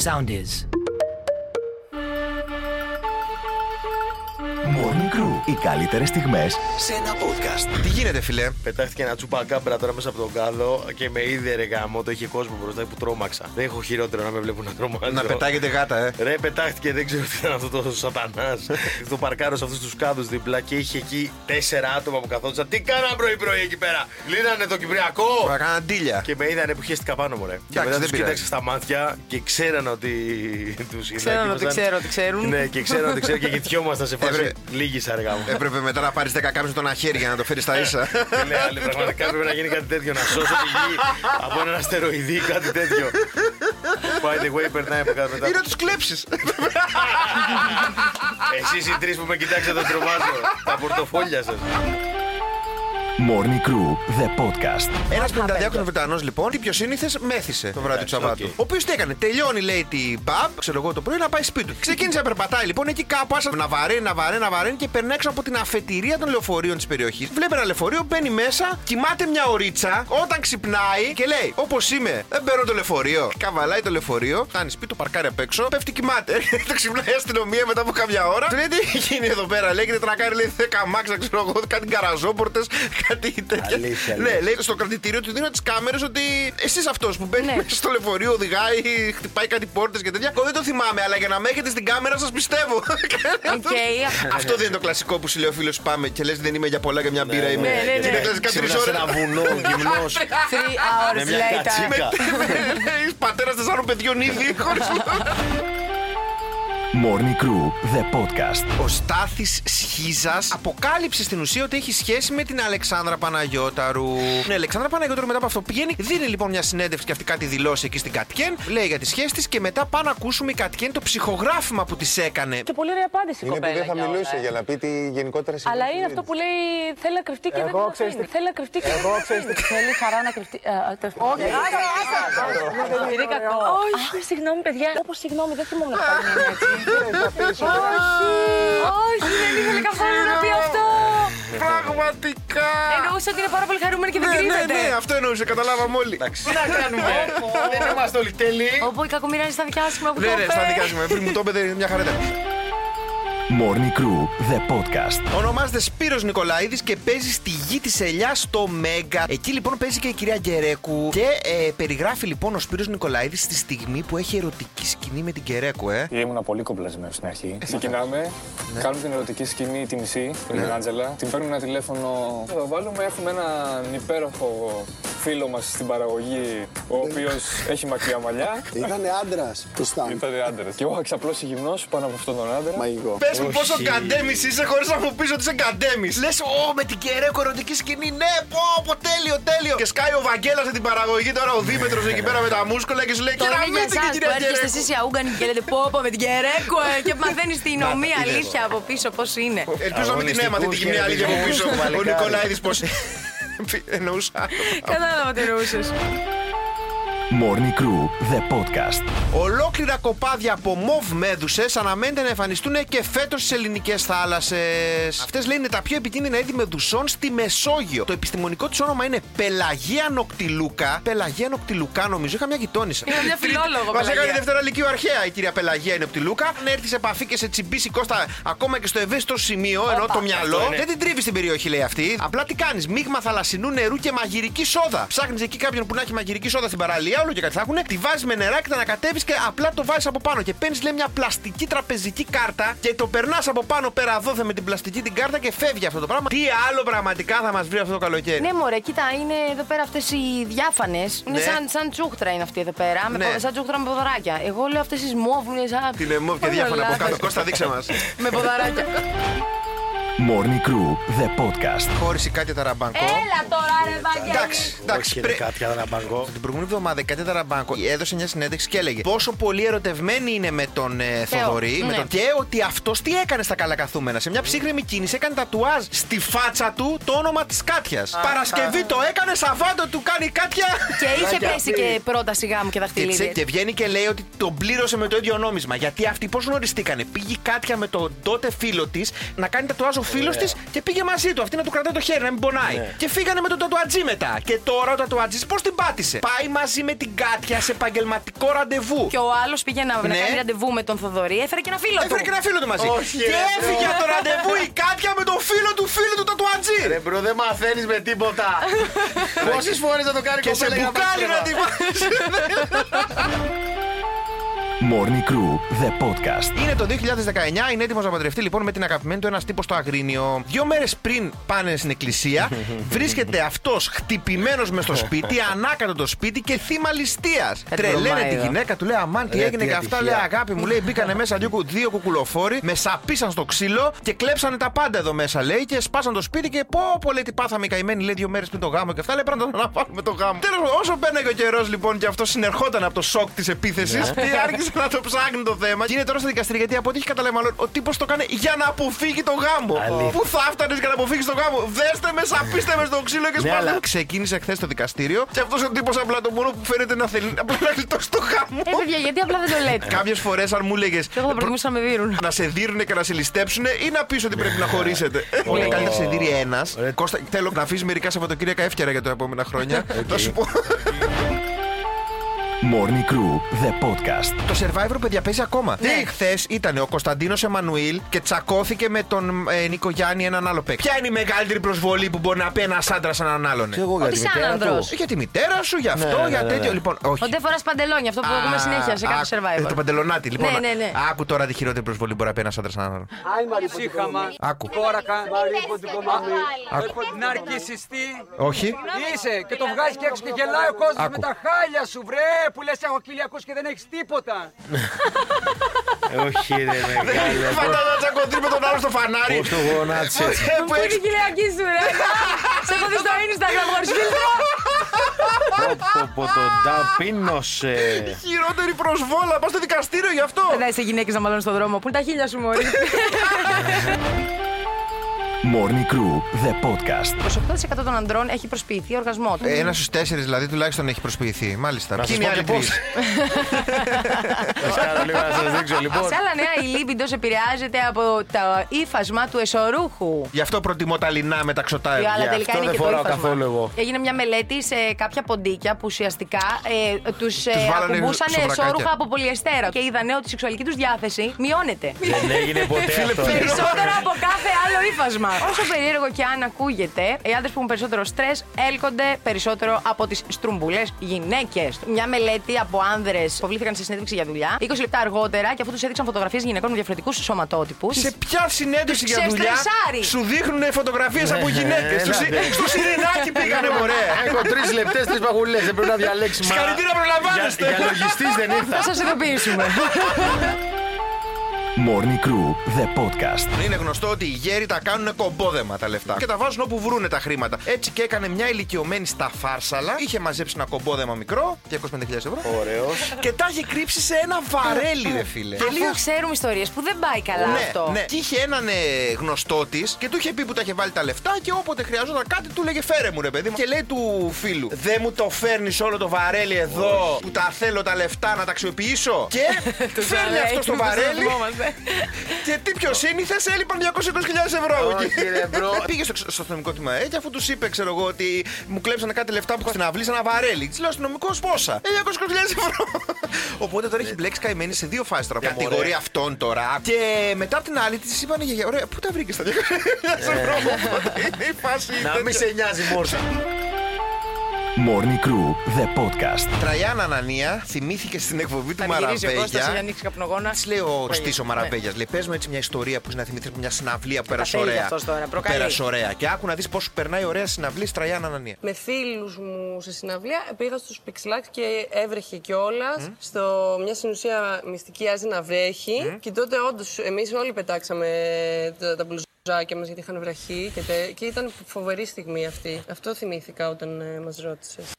Sound is. Morning Crew. Οι καλύτερες στιγμές σε ένα podcast. Τι γίνεται, φιλέ. Πετάχτηκε ένα τσουπακάμπρα τώρα μέσα από τον κάλο και με είδε ρε γάμο. Το είχε κόσμο μπροστά που τρόμαξα. Δεν έχω χειρότερο να με βλέπουν να τρομάζω. Να πετάγεται γάτα, ε. Ρε, πετάχτηκε, δεν ξέρω τι ήταν αυτό το σατανάς. το παρκάρω σε αυτούς τους κάδους δίπλα και είχε εκεί τέσσερα άτομα που καθόντουσαν. Τι κάναν πρωί-πρωί εκεί πέρα; Λύνανε το Κυπριακό. Θα κάνα αντίλια. Και με είδανε που χαίστηκα πάνω μου, ρε. Και Εντάξει, μετά δεν τους πειράζει. κοίταξα στα μάτια και ξέραν ότι τους είδα. Ξέραν και ότι ήμασταν- ξέρω ότι ξέρουν. Ναι, και ξέραν ότι ξέρουν και κοιτιόμασταν σε φάση. Έπρεπε- Λίγη αργά μου. Έπρεπε μετά να πάρεις 10 κάμψεις στο ένα χέρι για να το φέρεις στα ίσα. Τι λέει άλλη, πραγματικά πρέπει να γίνει κάτι τέτοιο. Να σώσω τη γη από έναν αστεροειδή ή κάτι τέτοιο. By the way, περνάει από κάτω μετά. Ή να τους κλέψεις. Εσείς οι τρεις που με κοιτάξατε τρομάζω. Τα πορτοφόλια σας. Morning Crew, the podcast. Ένας 52χρονος Βρετανός λοιπόν, τι πιο σύνηθες, μέθησε το βράδυ του Εντάξει, Σαββάτου. οκ. Ο οποίος τι έκανε, τελειώνει λέει την pub, ξέρω εγώ το πρωί, να πάει σπίτι του. Ξεκίνησε να περπατάει λοιπόν εκεί κάπου, άρχισε να βαραίνει, να βαραίνει, να βαραίνει και περνάει έξω από την αφετηρία των λεωφορείων της περιοχής. Βλέπει ένα λεωφορείο, μπαίνει μέσα, κοιμάται μια ωρίτσα, όταν ξυπνάει και λέει: Όπως είμαι, δεν παίρνω το λεωφορείο. Καβαλάει το λεωφορείο, φτάνει σπίτι, το παρκάρει απ' έξω, πέφτει κοιμάται. το ξυπνάει η αστυνομία μετά από καμιά ώρα. Του λέει: Τι έχει γίνει εδώ πέρα, λέει: Και τρακάρει, λέει 10 αμάξια, ξέρω εγώ, κάτι γκαραζόπορτες, κάτι τέτοια. Αλήθεια, Ναι, λες. λέει στο κρατητήριο του δίνω τις κάμερες ότι εσύ αυτός που μπαίνει Ναι. μέσα στο λεωφορείο, οδηγάει, χτυπάει κάτι πόρτες και τέτοια. Εγώ δεν το θυμάμαι, αλλά για να με έχετε στην κάμερα σας πιστεύω. Οκ. Αυτό δεν είναι το κλασικό που σου λέει ο φίλος σου πάμε και λες δεν είμαι για πολλά για μια μπύρα είμαι. ναι, ναι, Και ναι. είναι κλασικά τρεις Ξύπνα σε ώρες. ένα βουνό, γυμνός. Three Με hours μια later. κατσίκα. Πατέρα τεσσάρων παιδιών ήδη. χωρίς λόγο. Morning Crew, the podcast. Ο Στάθη Σχίζα αποκάλυψε στην ουσία ότι έχει σχέση με την Αλεξάνδρα Παναγιώταρου. Ναι, η Αλεξάνδρα Παναγιώταρου μετά από αυτό πηγαίνει, δίνει λοιπόν μια συνέντευξη και αυτή κάτι δηλώσει εκεί στην Κατκέν. Λέει για τη σχέση τη και μετά πάμε να ακούσουμε η Κατκέν το ψυχογράφημα που τη έκανε. Και πολύ ωραία απάντηση η Είναι που κοπέλα. δεν θα κιόλας. μιλούσε για να πει τη γενικότερα Αλλά συμβουλή είναι της. αυτό που λέει θέλει να κρυφτεί και δεν Εγώ το ξέρεις αφήνει. τι- Θέλει να κρυφτεί και δεν Εγώ το ξέρεις αφήνει. Θέλει χαρά να κρυφτεί. Ε, ε, τέλος πάντων. Όχι, Επειδή κακό. Όχι, συγγνώμη παιδιά. Όπως συγγνώμη δεν θυμόμουν να πάλι είναι έτσι. Όχι, δεν ήθελε καθόλου να πει αυτό. Πραγματικά! Εννοούσε ότι είναι πάρα πολύ χαρούμενη και δεν Ναι, ναι, κρύβεται. ναι, αυτό εννοούσε, καταλάβαμε όλοι. Τι να κάνουμε. Δεν είμαστε όλοι τέλειοι. Όπου η κακομοίρα είναι στα δικά σου που Ναι, το ναι, είπε. στα δικά σου. Πριν μου το έπαιδε μια χαρά ήταν. Morning Crew, the podcast. Ονομάζεται Σπύρος Νικολαίδης και παίζει στη γη της Ελιάς στο Μέγκα. Εκεί λοιπόν παίζει και η κυρία Γκερέκου. Και ε, περιγράφει λοιπόν ο Σπύρος Νικολαίδης τη στιγμή που έχει ερωτική σκηνή με την Γκερέκου, ε. Ήμουν πολύ κομπλασμένο στην αρχή. Ξεκινάμε, κάνουμε την ερωτική σκηνή τη μισή με την Άντζελα. Την παίρνουμε ένα τηλέφωνο. Θα το βάλουμε. Έχουμε έναν υπέροχο φίλο μας στην παραγωγή, ο οποίος έχει μακριά μαλλιά. Ήταν άντρας του Σταμ. Ήταν άντρας. Και εγώ είχα ξαπλώσει γυμνός πάνω από αυτόν τον άντρα. Μαγικό. Πες μου πόσο γκαντέμι είσαι χωρίς να μου πεις ότι είσαι γκαντέμι. Λες, Ω, με την Γκερέκου ερωτική σκηνή. Ναι, πω, πω, τέλειο, τέλειο. Και σκάει ο Βαγγέλας με την παραγωγή τώρα, ο Δήμετρος εκεί πέρα με τα μούσκουλα και σου λέει Τώρα είναι για Κεραμίστε και εσάς που κυρία έρχεστε Γκερέκου. εσείς οι αούγκανοι και λέτε πω πω με την Κερέκο ε, και μαθαίνεις την ομοία αλήθεια από πίσω πώς είναι. Ελπίζω να μην την έμαθε τη γυμνή αλήθεια από πίσω. Ο Νικολάηδης πώ. Εννοούσα. Κατάλαβα τι εννοούσες. Morning Crew, the podcast. Ολόκληρα κοπάδια από μοβ μέδουσες αναμένεται να εμφανιστούν και φέτος στις ελληνικές θάλασσες. Αυτές λέει είναι τα πιο επικίνδυνα είδη μεδουσών στη Μεσόγειο. Το επιστημονικό της όνομα είναι Πελαγία Νοκτιλούκα. Πελαγία Νοκτιλούκα, νομίζω, είχα μια γειτόνισσα. Είχα μια φιλόλογο, Μας έκανε Πελαγία. Δευτέρα Λυκείου Αρχαία η κυρία Πελαγία Νοκτιλούκα. Αν έρθει σε επαφή και σε τσιμπήσει κόστα ακόμα και στο ευαίσθητο σημείο, ενώ το μυαλό. είναι. Δεν την τρίβει στην περιοχή, λέει αυτή. Απλά τι κάνεις, μείγμα θαλασσινού νερού και μαγειρική σόδα. Ψάχνεις εκεί κάποιον που να έχει μαγειρική σόδα στην παραλία, όλο και κάτι θα έχουν. Τη βάζεις με νεράκι, τα ανακατεύεις και απλά το βάζεις από πάνω. Και παίρνεις, λέει, μια πλαστική τραπεζική κάρτα και το περνάς από πάνω πέρα δόθε με την πλαστική την κάρτα και φεύγει αυτό το πράγμα. Τι άλλο πραγματικά θα μας βρει αυτό το καλοκαίρι. Ναι, μωρέ, κοίτα, είναι εδώ πέρα αυτές οι διάφανες. Είναι Ναι. σαν, σαν τσούχτρα είναι αυτή εδώ πέρα. Με, Ναι. πο- σαν τσούχτρα με ποδαράκια. Εγώ λέω αυτές τις μόβ είναι σαν. Την εμόβ και Ω, διάφορα από μαλάκα. κάτω. Κώστα, δείξε μας. με ποδαράκια. Morning Crew, the podcast. Χώρισε η Κάτια Ταραμπάνκο. Έλα τώρα, ρε Βαγγέλη. Εντάξει, εντάξει. Όχι, πρέ- ρε, κάτι αδραμπαγκό. Την προηγούμενη εβδομάδα η Κάτια Ταραμπάνκο έδωσε μια συνέντευξη και έλεγε πόσο πολύ ερωτευμένη είναι με τον ε, Θεό, Θοδωρή με ναι. τον... και ότι αυτός τι έκανε στα καλά καθούμενα. Σε μια ψύχρεμη κίνηση έκανε τατουάζ στη φάτσα του το όνομα της Κάτιας. Παρασκευή το έκανε, Σαββάτο του κάνει Κάτια. Και είχε πέσει και πρόταση γάμου και Και, τσε- δαχτυλίδι. και βγαίνει και λέει ότι τον πλήρωσε με το ίδιο νόμισμα. Γιατί αυτοί πώς γνωριστήκανε; Πήγε η Κάτια με τον τότε φίλο της να κάνει τατουάζ ο ο φίλος της και πήγε μαζί του. Αυτή να του κρατάει το χέρι, να μην πονάει. Και φύγανε με τον τατουατζή μετά. Και τώρα ο τατουατζής πώς την πάτησε; Πάει μαζί με την Κάτια σε επαγγελματικό ραντεβού. Και ο άλλος πήγε να, να Ναι. κάνει ραντεβού με τον Θοδωρή, έφερε και ένα φίλο του. Έφερε και ένα φίλο του μαζί. Όχι, και ρε, έφυγε bro. από το ραντεβού η Κάτια με τον φίλο του φίλου του τατουατζή. Ρε bro, δεν μαθαίνεις με τίποτα. Πόσες φορές θα το κάνει Και σε κοπέλα για να μπουκάλι πάει να τη βάζεις. Morning Crew, the podcast. Είναι το 2019, είναι έτοιμος να παντρευτεί λοιπόν με την αγαπημένη του ένας τύπος στο Αγρίνιο. Δύο μέρες πριν πάνε στην εκκλησία, βρίσκεται αυτός χτυπημένος μες στο σπίτι, ανάκατο το σπίτι και θύμα ληστείας. Τρελαίνε τη βρωμάει, γυναίκα, του λέει Αμάν, τι Ρε, έγινε τι και αυτά. ατυχία. Λέει Αγάπη μου, λέει μπήκανε μέσα δύο, κου- δύο κουκουλοφόροι, με σαπίσαν στο ξύλο και κλέψανε τα πάντα εδώ μέσα, λέει, και σπάσαν το σπίτι και πω, πω λέει τι πάθαμε οι καημένοι, λέει δύο μέρες πριν το γάμο και αυτά. Λέει πρέπει να τον αναβάλουμε το γάμο. Τέλος, όσο πέρναγε ο καιρός λοιπόν και αυτό συνερχόταν από το σοκ της επίθεσης, και άρχισε να το ψάχνει το θέμα. Και είναι τώρα στα δικαστήρια γιατί από ό,τι έχει καταλάβει μάλλον ο τύπος το έκανε για να αποφύγει το γάμο. Αλήθεια. Πού θα έφτανε για να αποφύγεις το γάμο; Δέστε με, σαπίστε με στο ξύλο και Ναι, σπάστε. αλλά- Ξεκίνησε χθες το δικαστήριο και αυτός ο τύπος απλά το μόνο που φαίνεται να θέλει απλά να γλιτώσει το γάμο. Ε, παιδιά, γιατί απλά δεν το λέτε; Κάποιες φορές, αν μου έλεγε Και εγώ θα προτιμούσα να με δίνουν. να σε δίρουν και να σε ληστέψουν ή να πεις ότι πρέπει να χωρίσετε. Πολύ καλύτερα σε δίνει ένας. Κώστα, θέλω να αφήσεις μερικά Σαββατοκύριακα εύκαιρα για τα επόμενα χρόνια. Θα σου πω. Morning Crew, the podcast. Το survivor, παιδιά, παίζει ακόμα. Ναι. Χθες ήταν ο Κωνσταντίνος Εμμανουήλ και τσακώθηκε με τον ε, Νίκο Γιάννη, έναν άλλο παίκτη. Ποια είναι η μεγαλύτερη προσβολή που μπορεί να πει ένας άντρας σε έναν άλλον; Και εγώ για Ότι τη σαν μητέρα άνδρος. του. Για τη μητέρα σου, για αυτό, Ναι, ναι, για ναι, τέτοιο. ναι. Λοιπόν, όχι. Ότι δεν φοράς παντελόνια, αυτό που ακούμε συνέχεια σε κάθε Α, ε, Το survivor. παντελονάτι, λοιπόν. Ναι, ναι, ναι. Άκου τώρα τη χειρότερη προσβολή που μπορεί να πει ένας άντρας σε έναν άλλον. Ήσυχαμα. Άκου. Κόρακα. Άκου. Ναρκισιστή. Όχι. Είσαι και το βγάζεις και έξω και γελάει ο κόσμος Άκου. με τα χάλια σου, βρε! Που λες έχω κοιλιακού και δεν έχεις τίποτα. Όχι, ρε, μεγάλε. Φαντάζομαι να τσακωθεί με τον άλλο στο φανάρι. Πώς το γονάτισε έτσι. Ε, Που Πού είναι έχεις- η γυναίκη σου, ρε. Σε έχω δει στο Instagram χωρίς φίλτρο. Πω, πω, τον ταπείνωσε. Χειρότερη προσβόλα, πας στο δικαστήριο γι' αυτό. Δεν είσαι γυναίκες να μαλώνουν στον δρόμο. Πού είναι τα χίλια σου, μωρή; Morning Crew, the podcast. Το 8% των ανδρών έχει προσποιηθεί οργασμό του. Ένας στους τέσσερις δηλαδή τουλάχιστον έχει προσποιηθεί. Μάλιστα. Να Ποιοι σας είναι οι πω άλλοι και τρεις; Θα κάνω λίγο να σας δείξω λοιπόν. Σε άλλα νέα, η λίμπιντος επηρεάζεται από το ύφασμα του εσωρούχου. Γι' αυτό προτιμώ τα λινά με τα ξωτά. Αλλά παιδιά. τελικά αυτό είναι δεν και το φοράω ύφασμα. καθόλου εγώ. Έγινε μια μελέτη σε κάποια ποντίκια που ουσιαστικά ε, τους ε, βάλανε ακουμπούσαν σοβρακάκια. εσώρουχα από πολυεστέρα και είδανε ότι η σεξουαλική τους διάθεση μειώνεται. Δεν έγινε ποτέ αυτό. ρε. Περισσότερο από κάθε άλλο ύφασμα. Όσο περίεργο και αν ακούγεται, οι άντρες που έχουν περισσότερο στρες έλκονται περισσότερο από τις στρουμπουλέ γυναίκες. Μια μελέτη από άνδρες που βλήθηκαν σε συνέντευξη για δουλειά 20 λεπτά αργότερα και αφού τους έδειξαν φωτογραφίες γυναικών με διαφορετικούς σωματότυπους. Σε ποια συνέντευξη Τους για δουλειά ξεστρεσάρει. σου δείχνουν φωτογραφίες από γυναίκες; έλατε. Στο Σιρινάκι πήγανε, μωρέ. Έχω τρεις λεπτές, τρεις παγουλές. Δεν πρέπει να διαλέξεις. μα- Συγχαρητήρια, προλαμβάνεστε. Για, για λογιστής δεν ήρθα. Θα σας ειδοποιήσουμε. Morning Crew, the podcast. Είναι γνωστό ότι οι γέροι τα κάνουν κομπόδεμα τα λεφτά και τα βάζουν όπου βρούνε τα χρήματα. Έτσι και έκανε μια ηλικιωμένη στα φάρσαλα, είχε μαζέψει ένα κομπόδεμα μικρό, 250.000 ευρώ, Ωραίος. και τα είχε κρύψει σε ένα βαρέλι, ρε φίλε. Αφού ξέρουμε ιστορίες που δεν πάει καλά Ναι, αυτό. ναι. Και είχε έναν ε, γνωστό της και του είχε πει που τα είχε βάλει τα λεφτά και όποτε χρειαζόταν κάτι του 'λεγε φέρε μου ρε παιδί μου. Και λέει του φίλου, Δεν μου το φέρνεις όλο το βαρέλι εδώ που τα θέλω τα λεφτά να τα αξιοποιήσω. Και φέρνει αυτός το βαρέλι. Και τι πιο σύνηθες, έλειπαν 220.000 ευρώ. Όχι, ρε, bro. Πήγε στο, στο αστυνομικό τμήμα ε, και αφού τους είπε, ξέρω εγώ, ότι μου κλέψανε κάτι λεφτά που έχω στην αυλή σε ένα βαρέλι. Της λέει ο αστυνομικός πόσα; Ε, 220.000 ευρώ. Οπότε τώρα έχει μπλέξει καημένη σε δύο φάσεις τώρα. Κατηγορία αυτών τώρα. Και μετά από την άλλη της είπαν για ωραία, πού τα βρήκες τα 200.000 ευρώ. Οπότε είναι η φάση; Να μην σε νοιάζει μόρσα. Morning Crew, the podcast. Τραγιάννα Ανανία θυμήθηκε στην εκπομπή του Θα γυρίσει ο Κώστας για να Μαραβέγια. ανοίξει καπνογόνα. Της λέει ο Πάει. Στή ο Ναι. Μαραβέγιας. Λέει, πες μου έτσι μια ιστορία που να θυμηθείς μια συναυλία που πέρασε θέλει ωραία. αυτός τώρα, Που προκαλεί. Πέρασε ωραία. Και άκου να δεις πώς περνάει ωραία συναυλή στη Τραγιάννα Ανανία. Με φίλους μου σε συναυλία πήγα στους Pixelax και έβρεχε κιόλας. Στο μια στην ουσία μυστική άζει να βρέχει. Και τότε όντως εμείς όλοι πετάξαμε τα, τα μπλουζάκια μας γιατί είχαν βραχεί. Και, τε- και ήταν φοβερή στιγμή αυτή. Αυτό θυμήθηκα όταν ε, μας ρώτησες.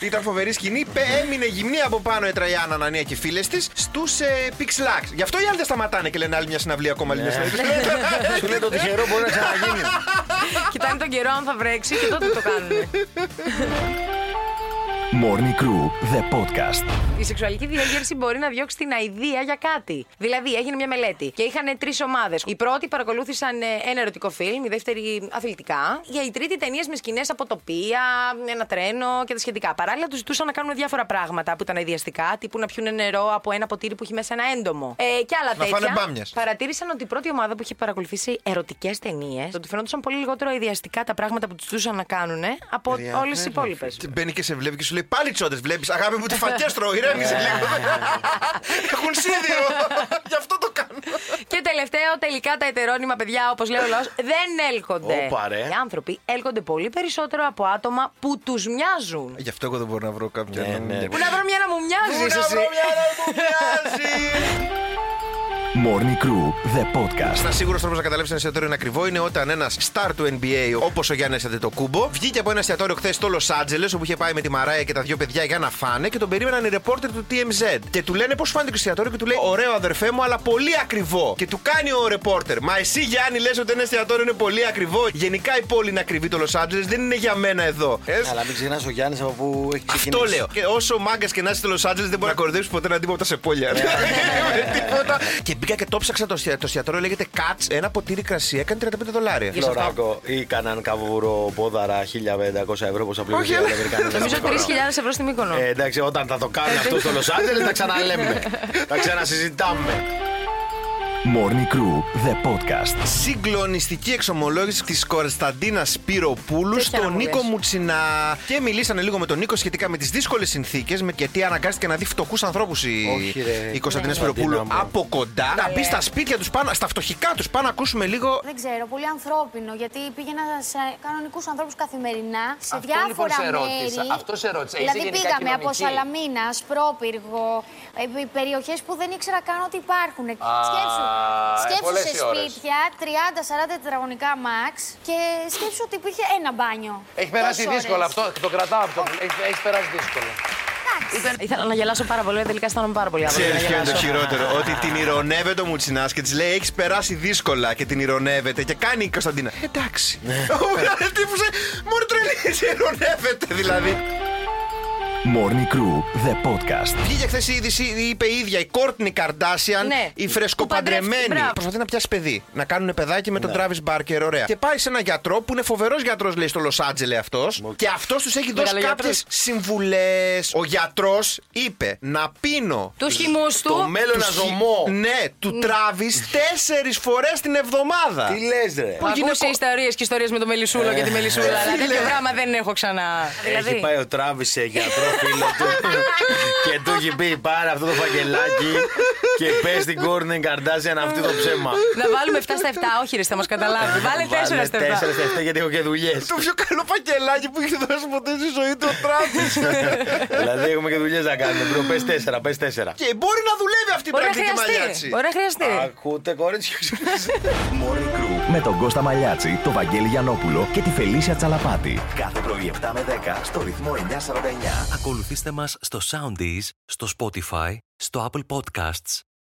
Ήταν φοβερή σκηνή. Πε- Έμεινε γυμνή από πάνω η Τραγιάννα Ανανία και οι φίλες της στους ε, Pixelax. Γι' αυτό οι άλλοι δεν σταματάνε και λένε άλλη μια συναυλία ακόμα. Άλλη μια συναυλία. Σου λέει το τυχερό μπορεί να ξαναγίνει. Κοιτάνε τον καιρό αν θα βρέξει και τότε το κάνουν. Morning Crew, the podcast. Η σεξουαλική διέγερση μπορεί να διώξει την αηδία για κάτι. Δηλαδή, έγινε μια μελέτη και είχαν τρεις ομάδες. Οι πρώτοι παρακολούθησαν ε, ένα ερωτικό φιλμ, η δεύτερη αθλητικά. Για η τρίτη ταινίες με σκηνές από τοπία, ένα τρένο και τα σχετικά. Παράλληλα, τους ζητούσαν να κάνουν διάφορα πράγματα που ήταν αειδιαστικά, τύπου να πιούν νερό από ένα ποτήρι που έχει μέσα ένα έντομο. Ε, και άλλα Να τέτοια. φάνε μπάμιες. Παρατήρησαν ότι η πρώτη ομάδα που είχε παρακολουθήσει ερωτικές ταινίες, ότι φαινόντουσαν πολύ λιγότερο αειδιαστικά τα πράγματα που τους ζητούσαν να κάνουν από όλες τις υπόλοιπες. Μπαίνει και σε βλέπει και σου λέει πάλι τσόντες. Βλέπεις, αγάπη μου, τι φακές τρώω, ηρέμησε λίγο. Έχουν σίδηρο. Γι' αυτό το κάνω. Και τελευταίο, τελικά τα ετερόνυμα παιδιά, όπως λέει ο λαός, δεν έλκονται. Όπα, ρε. Οι άνθρωποι έλκονται πολύ περισσότερο από άτομα που τους μοιάζουν. Γι' αυτό εγώ δεν μπορώ να βρω κάποια. Ναι, να μην- ναι. Πού να βρω μια να μου μοιάζει, εσύ; Morning Crew, the podcast. Ένα σίγουρος τρόπος να καταλάβεις ένα εστιατόριο είναι ακριβό είναι όταν ένας star του NBA, όπως ο Γιάννης Αντετοκούμπο, βγήκε από ένα εστιατόριο χθες στο Λο Άντζελε, όπου είχε πάει με τη Μαράια και τα δύο παιδιά για να φάνε και τον περίμεναν οι ρεπόρτερ του TMZ. Και του λένε πώς φάνηκε το εστιατόριο και του λέει Ωραίο αδερφέ μου, αλλά πολύ ακριβό. Και του κάνει ο ρεπόρτερ Μα εσύ Γιάννη λες ότι ένα εστιατόριο είναι πολύ ακριβό. Γενικά η πόλη είναι ακριβή το Λο Άντζελε, δεν είναι για μένα εδώ. Ε, Αλλά μην ξεχνάς ο Γιάννης από πού έχει ξεκινήσει. αυτό λέω. Και όσο μάγκας και να είσαι στο Λο Άντζελε, δεν μπορεί να κορδέψει ποτέ έναν τύπο από τα σεπόλια. Ναι. Τίποτα. Και μπήκα και το ψάξα το εστιατόριο. Το εστιατόριο λέγεται Cuts. Ένα ποτήρι κρασί έκανε 35 δολάρια. Φλωράκο ή κανέναν καβουρό πόδαρα 1500 ευρώ πόσα πλήρωσε Όχι, οι αλλά- Νομίζω Αμερικάνοι. 3.000 ευρώ στη Μύκονο. Ε, εντάξει, όταν θα το κάνουν αυτό στο Λος Άντζελες θα ξαναλέμε. θα ξανασυζητάμε. Morning Crew, the podcast. Συγκλονιστική εξομολόγηση της Κωνσταντίνας Σπυροπούλου Τέτοια να στον μου Νίκο λες. Μουτσινά. Και μιλήσανε λίγο με τον Νίκο σχετικά με τις δύσκολες συνθήκες, γιατί αναγκάστηκε να δει φτωχούς ανθρώπους η, Όχι, ρε. η Κωνσταντίνα Ναι. Σπυροπούλου Κωνσταντίνα μου. από κοντά. Να μπει στα σπίτια τους, στα φτωχικά τους. Πάμε να ακούσουμε λίγο. Δεν ξέρω, πολύ ανθρώπινο. Γιατί πήγαινα σε κανονικούς ανθρώπους καθημερινά, σε Αυτό διάφορα λοιπόν σε ρώτησα, μέρη. αυτό σε ρώτησα. Είσαι Δηλαδή γενικά πήγαμε από κοινωνική; Σαλαμίνα, Σπρόπυργο, περιοχές που δεν ήξερα καν ότι υπάρχουν. σκέψου, ε, σκέψου πολλές σε οι ώρες. σπίτια, 30-40 τετραγωνικά max και σκέψου ότι υπήρχε ένα μπάνιο. Έχει περάσει Τόσες δύσκολα ώρες. αυτό. Το κρατάω αυτό. Έχει, έχει περάσει δύσκολα. Ήθελα να γελάσω πάρα πολύ, τελικά αισθάνομαι πάρα πολύ άβολα. Ξέρεις να ποιο είναι το γελάσω. χειρότερο; Ότι την ηρωνεύεται ο Μουτσινάς και της λέει: Έχεις περάσει δύσκολα και την ηρωνεύεται. Και κάνει η Κωνσταντίνα. Εντάξει. Ο τύπος, ε, Μόνο τρελή, ηρωνεύεται δηλαδή. Morning Crew, the podcast. Βγήκε χθες η είδηση, είπε η ίδια η Κόρτνη Καρντάσιαν, Ναι. η φρεσκοπαντρεμένη. Που παντρεύτηκε, μπράβο. Προσπαθεί να πιάσει παιδί. Να κάνουν παιδάκι με τον Τράβι Μπάρκερ, ωραία. Και πάει σε ένα γιατρό που είναι φοβερός γιατρός, λέει στο Λο Άντζελε αυτός. Και αυτός τους έχει δώσει Μεγαλογιατρός. κάποιες συμβουλές. Ο γιατρός είπε να πίνω. Τους χυμούς του. Το μέλλον τους αζωμό. χι- Ναι, του Τράβι τέσσερις φορές την εβδομάδα. Τι λες, ρε. Που ακούσει ιστορίες και ιστορίες με το Μελισούλο και τη Μελισούλα. Αλλά φίλε. τέτοιο πράγμα δεν έχω ξανά. Έχει Δηλαδή. πάει ο Τράβη σε γιατρό φίλο του. Και του έχει πει πάρε αυτό το φακελάκι και πες στην Κόρνεν Καρντάσιαν αυτή το ψέμα. Να βάλουμε 7 στα 7. Όχι, ρε, θα μας καταλάβει. Βάλε 4 στα 7. 4 στα 7 γιατί έχω και δουλειές. Το πιο καλό φακελάκι που έχει δώσει ποτέ στη ζωή του ο Τράβι. δηλαδή έχουμε και δουλειές να κάνουμε. Μπρο, πες 4, πες 4. και μπορεί να δουλεύει αυτή η Μπορεί να πρακτική χρειαστεί. μαλλιάτσι. Μπορεί να χρειαστεί. Ακούτε, κορίτσια. Morning Crew με τον Κώστα Μαλιάτσι, τον Βαγγέλη Γιανόπουλο και τη Φελίσια Τσαλαπάτη. Κάθε πρωί 7 με 10 στο ρυθμό 949. Ακολουθήστε μας στο Soundees, στο Spotify, στο Apple Podcasts